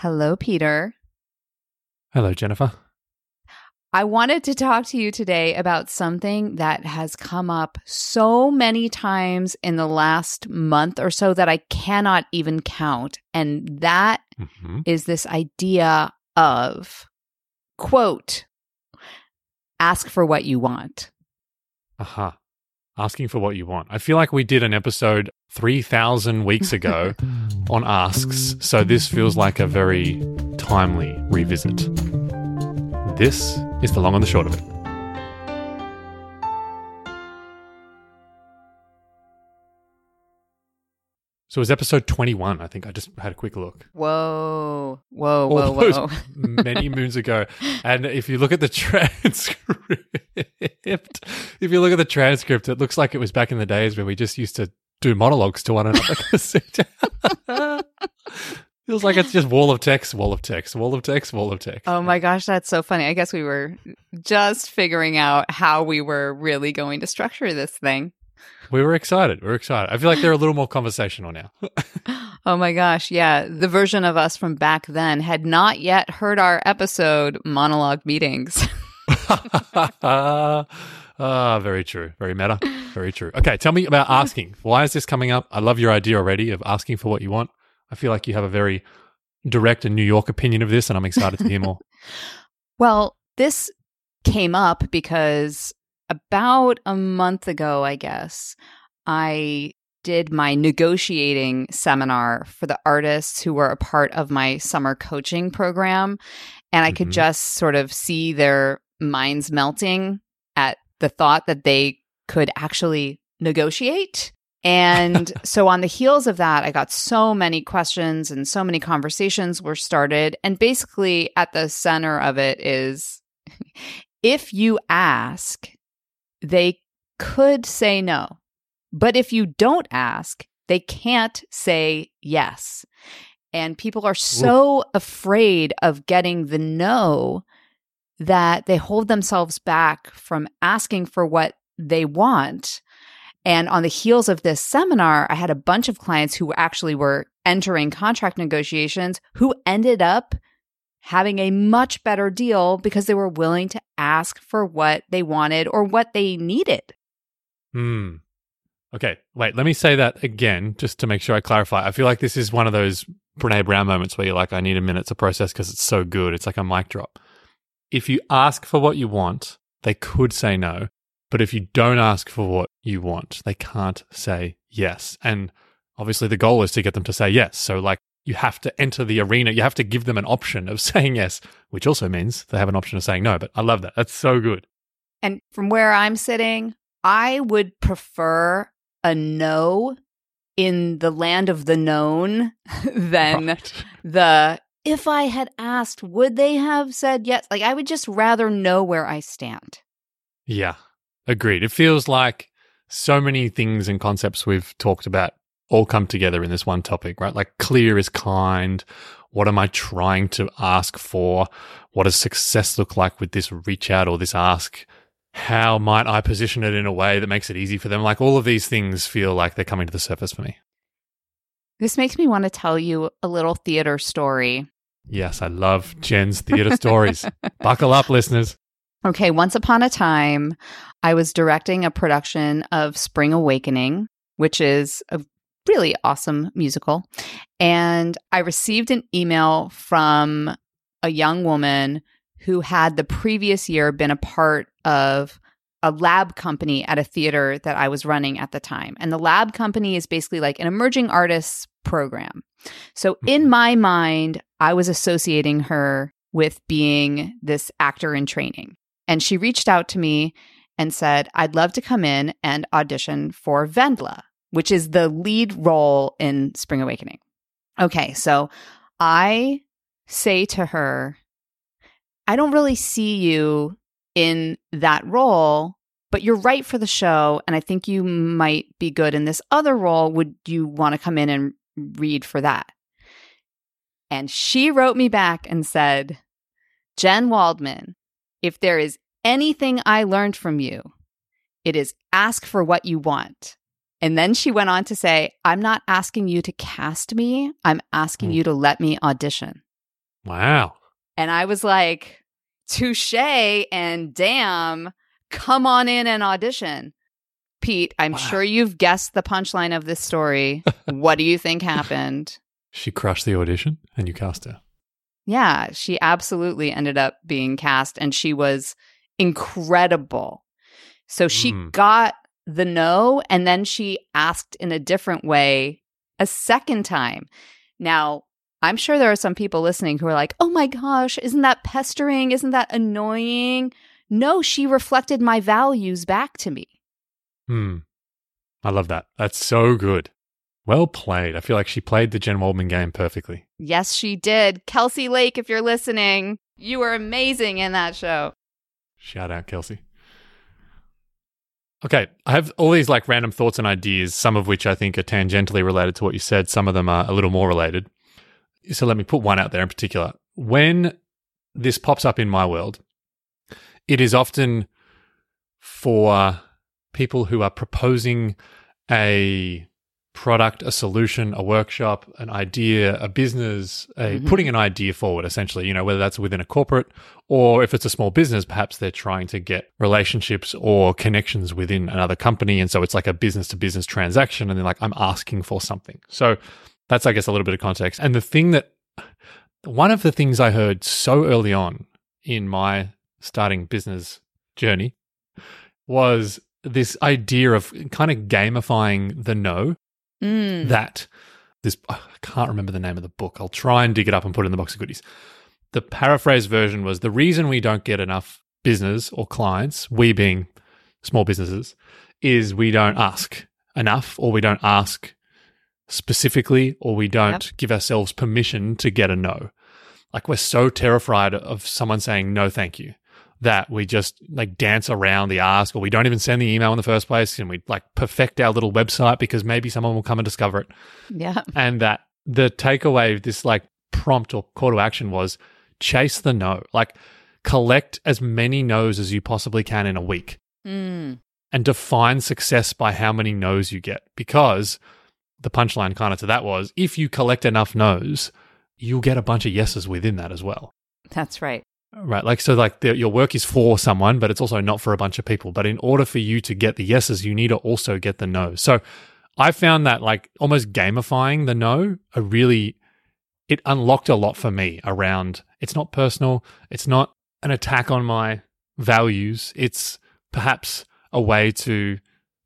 Hello, Peter. Hello, Jennifer. I wanted to talk to you today about something that has come up so many times in the last month or so that I cannot even count. And that hmm is this idea of, quote, ask for what you want. Aha. Asking for what you want. I feel like we did an episode 3,000 weeks ago on asks, so this feels like a very timely revisit. This is the long and the short of it. So it was episode 21. I think I just had a quick look. Whoa, whoa, whoa, All those whoa. many moons ago. And if you look at the transcript, if you look at the transcript, it looks like it was back in the days where we just used to do monologues to one another. Feels like it's just wall of text, wall of text, wall of text, wall of text. Oh my gosh, that's so funny. I guess we were just figuring out how we were really going to structure this thing. We were excited. We were excited. I feel like they're a little more conversational now. Oh my gosh, yeah. The version of us from back then had not yet heard our episode monologue meetings. Ah, very true. Very meta. Very true. Okay, tell me about asking. Why is this coming up? I love your idea already of asking for what you want. I feel like you have a very direct and New York opinion of this, and I'm excited to hear more. well, this came up because about a month ago, I guess, I did my negotiating seminar for the artists who were a part of my summer coaching program. And I could Mhm. just sort of see their minds melting at the thought that they could actually negotiate. And so on the heels of that, I got so many questions and so many conversations were started. And basically, at the center of it is if you ask, they could say no. But if you don't ask, they can't say yes. And people are so afraid of getting the no that they hold themselves back from asking for what they want. And on the heels of this seminar, I had a bunch of clients who actually were entering contract negotiations who ended up having a much better deal because they were willing to ask for what they wanted or what they needed. Hmm. Okay, wait, let me say that again just to make sure I clarify. I feel like this is one of those Brene Brown moments where you're like, I need a minute to process because it's so good. It's like a mic drop. If you ask for what you want, they could say no. But if you don't ask for what you want, they can't say yes. And obviously, the goal is to get them to say yes. So, like, you have to enter the arena. You have to give them an option of saying yes, which also means they have an option of saying no. But I love that. That's so good. And from where I'm sitting, I would prefer a no in the land of the known than Right. the if I had asked, would they have said yes? Like, I would just rather know where I stand. Yeah, agreed. It feels like so many things and concepts we've talked about all come together in this one topic, right? Like clear is kind. What am I trying to ask for? What does success look like with this reach out or this ask? How might I position it in a way that makes it easy for them? Like all of these things feel like they're coming to the surface for me. This makes me want to tell you a little theater story. Yes, I love Jen's theater stories. Buckle up, listeners. Okay, once upon a time, I was directing a production of Spring Awakening, which is a really awesome musical. And I received an email from a young woman who had the previous year been a part of a lab company at a theater that I was running at the time. And the lab company is basically like an emerging artists program. So in mm-hmm. my mind, I was associating her with being this actor in training. And she reached out to me and said, I'd love to come in and audition for Wendla, which is the lead role in Spring Awakening. Okay, so I say to her, I don't really see you in that role, but you're right for the show. And I think you might be good in this other role. Would you want to come in and read for that? And she wrote me back and said, Jen Waldman, if there is anything I learned from you, it is ask for what you want. And then she went on to say, I'm not asking you to cast me, I'm asking Hmm. you to let me audition. Wow. And I was like, touche and damn, come on in and audition. Pete, I'm Wow. sure you've guessed the punchline of this story. what do you think happened? She crushed the audition and you cast her. Yeah, she absolutely ended up being cast and she was incredible. So she Mm. got the no and then she asked in a different way a second time. Now, I'm sure there are some people listening who are like, oh my gosh, isn't that pestering? Isn't that annoying? No, she reflected my values back to me. Hmm. I love that. That's so good. Well played. I feel like she played the Jen Waldman game perfectly. Yes, she did. Kelsey Lake, if you're listening, you were amazing in that show. Shout out, Kelsey. Okay, I have all these like random thoughts and ideas, some of which I think are tangentially related to what you said, some of them are a little more related. So let me put one out there in particular. When this pops up in my world, it is often for people who are proposing a product, a solution, a workshop, an idea, a business, a Mhm. putting an idea forward essentially, you know, whether that's within a corporate or if it's a small business, perhaps they're trying to get relationships or connections within another company. And so it's like a business to business transaction. And then like, I'm asking for something. So that's, I guess, a little bit of context. And the thing that, one of the things I heard so early on in my starting business journey was this idea of kind of gamifying the no Mm. that this I can't remember the name of the book. I'll try and dig it up and put it in the box of goodies. The paraphrase version was the reason we don't get enough business or clients, we being small businesses, is we don't ask enough or we don't ask specifically or we don't give ourselves permission to get a no. Like we're so terrified of someone saying no thank you that we just like dance around the ask or we don't even send the email in the first place and we like perfect our little website because maybe someone will come and discover it Yeah. and that the takeaway of this like prompt or call to action was chase the no like collect as many no's as you possibly can in a week Mm. and define success by how many no's you get because the punchline kind of to that was if you collect enough no's you'll get a bunch of yeses within that as well That's right. Right. Like, so like the, your work is for someone, but it's also not for a bunch of people. But in order for you to get the yeses, you need to also get the no's. So I found that like almost gamifying the no, a really, it unlocked a lot for me around it's not personal. It's not an attack on my values. It's perhaps a way to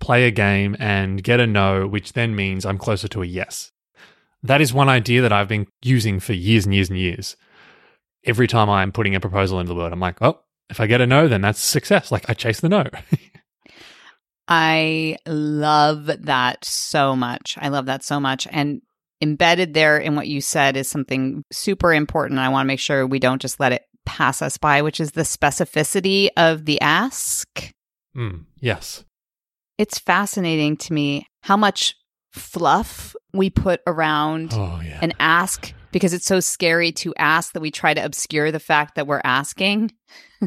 play a game and get a no, which then means I'm closer to a yes. That is one idea that I've been using for years and years and years every time I'm putting a proposal into the world, I'm like, oh, if I get a no, then that's success. Like I chase the no. I love that so much. I love that so much. And embedded there in what you said is something super important. I want to make sure we don't just let it pass us by, which is the specificity of the ask. Mm, yes. It's fascinating to me how much fluff we put around Oh yeah. an ask because it's so scary to ask that we try to obscure the fact that we're asking.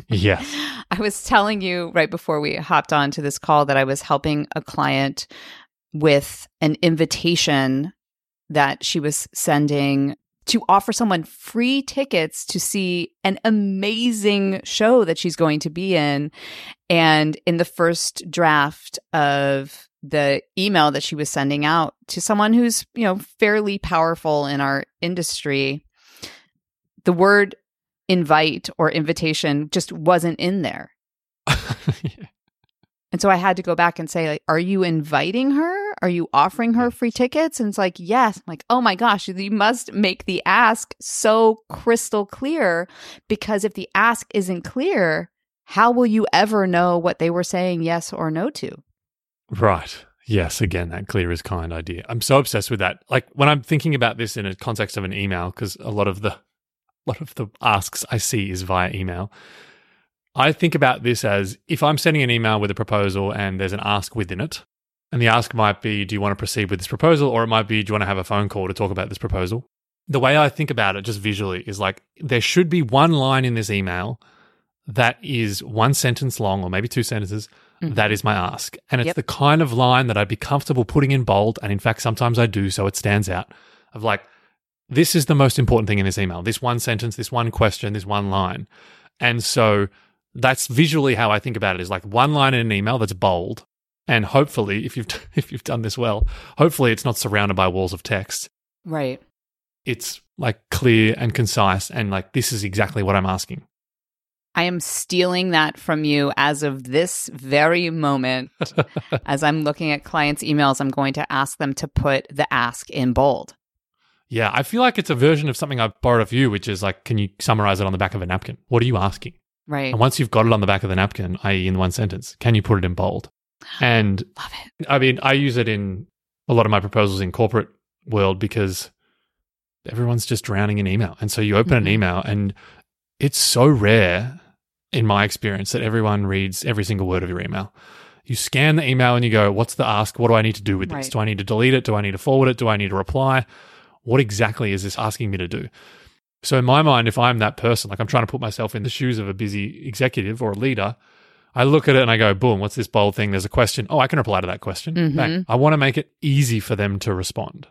yes. I was telling you right before we hopped on to this call that I was helping a client with an invitation that she was sending to offer someone free tickets to see an amazing show that she's going to be in. And in the first draft of the email that she was sending out to someone who's, you know, fairly powerful in our industry, the word invite or invitation just wasn't in there. And so I had to go back and say, like, are you inviting her? Are you offering her free tickets? And it's like, yes. I'm like, oh my gosh, you must make the ask so crystal clear because if the ask isn't clear, how will you ever know what they were saying yes or no to? Right. Yes. Again, that clear is kind idea. I'm so obsessed with that. Like when I'm thinking about this in a context of an email, because a lot of the, a lot of the asks I see is via email. I think about this as if I'm sending an email with a proposal and there's an ask within it, and the ask might be, Do you want to proceed with this proposal? Or it might be, Do you want to have a phone call to talk about this proposal? The way I think about it just visually is like there should be one line in this email that is one sentence long, or maybe two sentences. Mhm. That is my ask. And it's Yep. the kind of line that I'd be comfortable putting in bold. And in fact, sometimes I do, so it stands out of like, this is the most important thing in this email this one sentence, this one question, this one line. And so that's visually how I think about it is like one line in an email that's bold. And hopefully, if you've if you've done this well, hopefully it's not surrounded by walls of text. Right. It's like clear and concise and like this is exactly what I'm asking. I am stealing that from you as of this very moment. as I'm looking at clients' emails, I'm going to ask them to put the ask in bold. Yeah, I feel like it's a version of something I've borrowed of you, which is like, can you summarize it on the back of a napkin? What are you asking? Right. And once you've got it on the back of the napkin, i.e., in one sentence, can you put it in bold? And Love it. I mean, I use it in a lot of my proposals in corporate world because everyone's just drowning in email. And so you open Mhm. an email and it's so rare in my experience that everyone reads every single word of your email. You scan the email and you go, what's the ask? What do I need to do with this? Right. Do I need to delete it? Do I need to forward it? Do I need to reply? What exactly is this asking me to do? So in my mind, if I'm that person, like I'm trying to put myself in the shoes of a busy executive or a leader, I look at it and I go, boom, what's this bold thing? There's a question. Oh, I can reply to that question. Mhm. I want to make it easy for them to respond.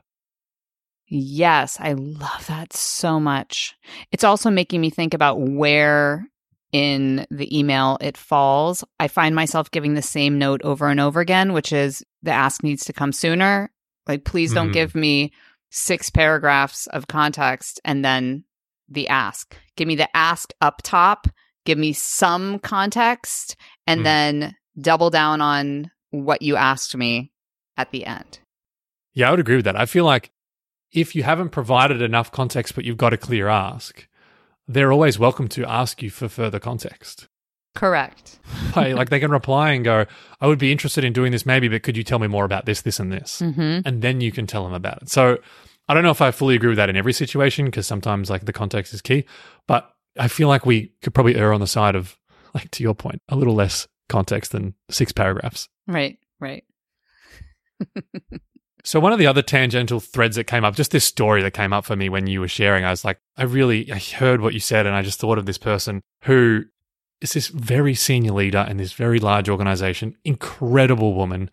Yes, I love that so much. It's also making me think about where in the email it falls. I find myself giving the same note over and over again, which is the ask needs to come sooner. Like, please don't Mhm. give me six paragraphs of context and then the ask. Give me the ask up top, give me some context, and Mm. then double down on what you asked me at the end. Yeah, I would agree with that. I feel like if you haven't provided enough context, but you've got a clear ask, they're always welcome to ask you for further context. Correct. Like, like they can reply and go, I would be interested in doing this maybe, but could you tell me more about this, this, and this? hmm And then you can tell them about it. So I don't know if I fully agree with that in every situation because sometimes like the context is key, but I feel like we could probably err on the side of, like to your point, a little less context than six paragraphs. Right, right. So one of the other tangential threads that came up, just this story that came up for me when you were sharing, I was like, I really I heard what you said, and I just thought of this person who is this very senior leader in this very large organization, incredible woman,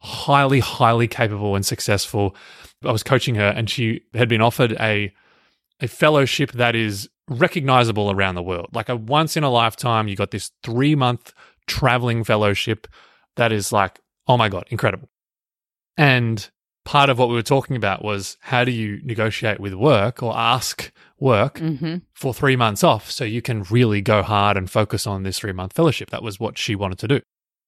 highly, highly capable and successful. I was coaching her, and she had been offered a a fellowship that is recognizable around the world, like a once in a lifetime. You got this three month traveling fellowship that is like, oh my god, incredible. And part of what we were talking about was how do you negotiate with work or ask work hmm for three months off so you can really go hard and focus on this three month fellowship. That was what she wanted to do.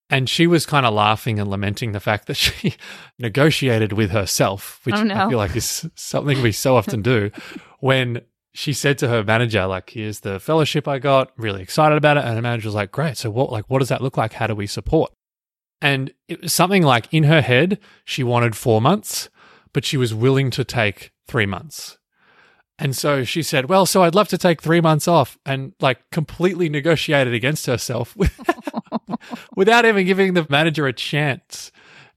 And she was kind of laughing and lamenting the fact that she negotiated with herself, which Oh, no. I feel like is something we so often do when she said to her manager, like, here's the fellowship I got, really excited about it. And the manager was like, great. So what, like, what does that look like? How do we support? And it was something like in her head, she wanted four months, but she was willing to take three months. And so she said, Well, so I'd love to take three months off and like completely negotiated against herself without even giving the manager a chance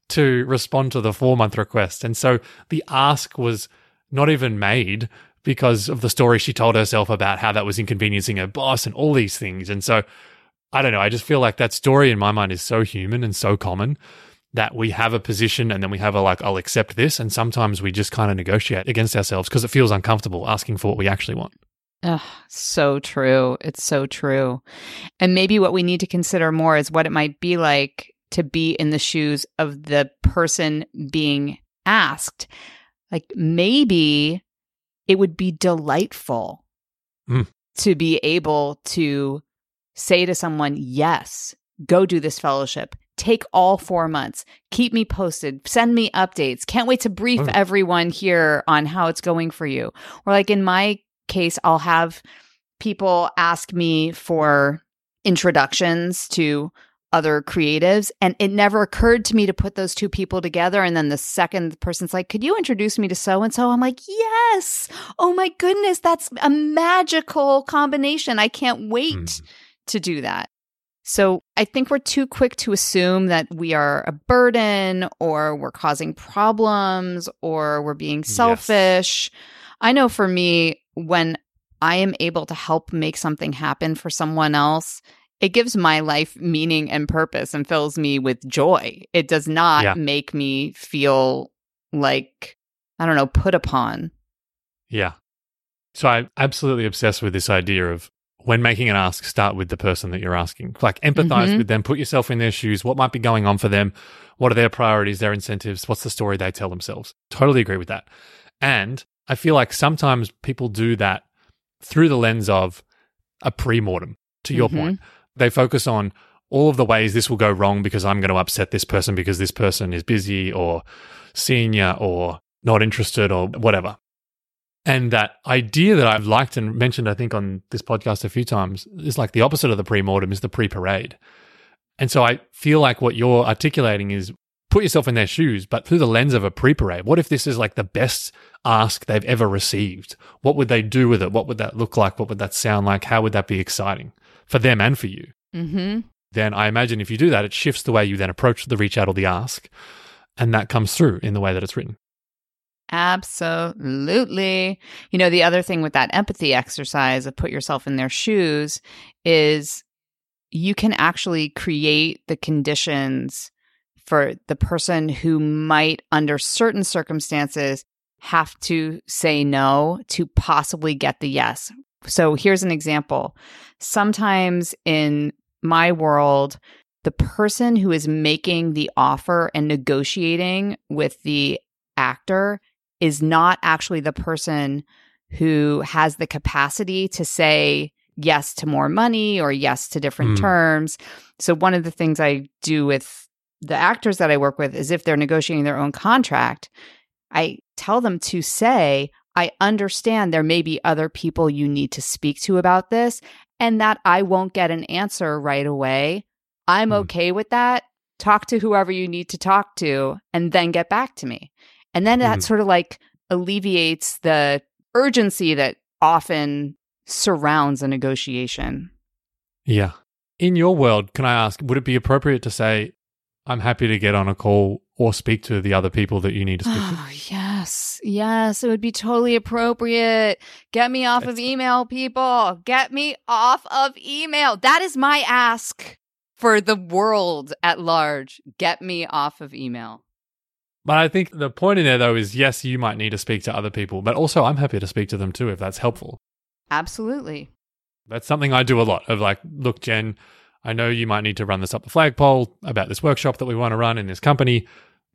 to respond to the four month request. And so the ask was not even made because of the story she told herself about how that was inconveniencing her boss and all these things. And so I don't know. I just feel like that story in my mind is so human and so common that we have a position and then we have a like, I'll accept this. And sometimes we just kind of negotiate against ourselves because it feels uncomfortable asking for what we actually want. Ugh, so true. It's so true. And maybe what we need to consider more is what it might be like to be in the shoes of the person being asked. Like maybe it would be delightful Mm. to be able to say to someone, yes, go do this fellowship. Take all four months. Keep me posted. Send me updates. Can't wait to brief Oh. everyone here on how it's going for you. Or, like in my case, I'll have people ask me for introductions to other creatives. And it never occurred to me to put those two people together. And then the second person's like, Could you introduce me to so and so? I'm like, Yes. Oh my goodness. That's a magical combination. I can't wait Mm. To do that. So I think we're too quick to assume that we are a burden or we're causing problems or we're being Yes. selfish. I know for me, when I am able to help make something happen for someone else, it gives my life meaning and purpose and fills me with joy. It does not Yeah. make me feel like, I don't know, put upon. Yeah. So I'm absolutely obsessed with this idea of when making an ask, start with the person that you're asking. Like empathize Mhm. with them, put yourself in their shoes. What might be going on for them? What are their priorities, their incentives? What's the story they tell themselves? Totally agree with that. And I feel like sometimes people do that through the lens of a pre-mortem, to your Mhm. point. They focus on all of the ways this will go wrong because I'm going to upset this person because this person is busy or senior or not interested or whatever. And that idea that I've liked and mentioned, I think, on this podcast a few times is like the opposite of the pre mortem is the pre parade. And so I feel like what you're articulating is put yourself in their shoes, but through the lens of a pre parade. What if this is like the best ask they've ever received? What would they do with it? What would that look like? What would that sound like? How would that be exciting for them and for you? Mm-hmm. Then I imagine if you do that, it shifts the way you then approach the reach out or the ask. And that comes through in the way that it's written. Absolutely. You know, the other thing with that empathy exercise of put yourself in their shoes is you can actually create the conditions for the person who might, under certain circumstances, have to say no to possibly get the yes. So here's an example. Sometimes in my world, the person who is making the offer and negotiating with the actor is not actually the person who has the capacity to say yes to more money or yes to different Mm. terms. So, one of the things I do with the actors that I work with is if they're negotiating their own contract, I tell them to say, I understand there may be other people you need to speak to about this and that I won't get an answer right away. I'm Hmm. okay with that. Talk to whoever you need to talk to and then get back to me. And then that Mhm. sort of like alleviates the urgency that often surrounds a negotiation. Yeah. In your world, can I ask, would it be appropriate to say, I'm happy to get on a call or speak to the other people that you need to speak to? Oh, yes. Yes. It would be totally appropriate. Get me off of email, people. Get me off of email. That is my ask for the world at large. Get me off of email. But I think the point in there, though, is yes, you might need to speak to other people, but also I'm happy to speak to them too if that's helpful. Absolutely. That's something I do a lot of like, look, Jen, I know you might need to run this up the flagpole about this workshop that we want to run in this company.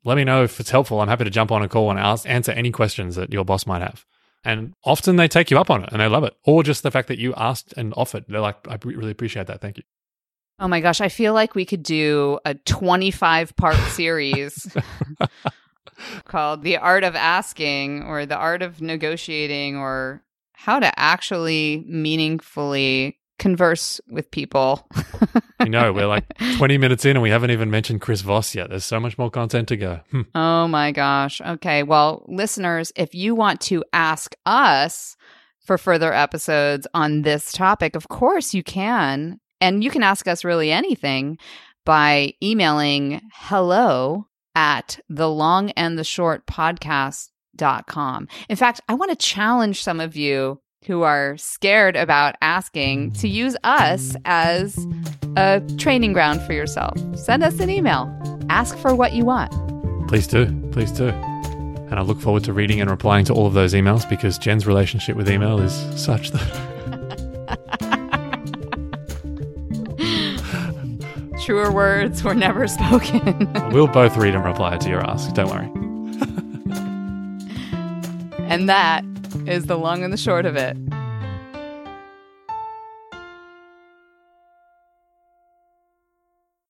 Let me know if it's helpful. I'm happy to jump on a call and ask, answer any questions that your boss might have. And often they take you up on it and they love it. Or just the fact that you asked and offered. They're like, I really appreciate that. Thank you. Oh my gosh. I feel like we could do a 25 part series called The Art of Asking or The Art of Negotiating or how to actually meaningfully converse with people. You know, we're like 20 minutes in and we haven't even mentioned Chris Voss yet. There's so much more content to go. Hmm. Oh my gosh. Okay. Well, listeners, if you want to ask us for further episodes on this topic, of course you can. And you can ask us really anything by emailing hello at the long and the short podcast.com. In fact, I want to challenge some of you who are scared about asking to use us as a training ground for yourself. Send us an email. Ask for what you want. Please do. Please do. And I look forward to reading and replying to all of those emails because Jen's relationship with email is such that Truer words were never spoken. we'll both read and reply to your ask. Don't worry. and that is the long and the short of it.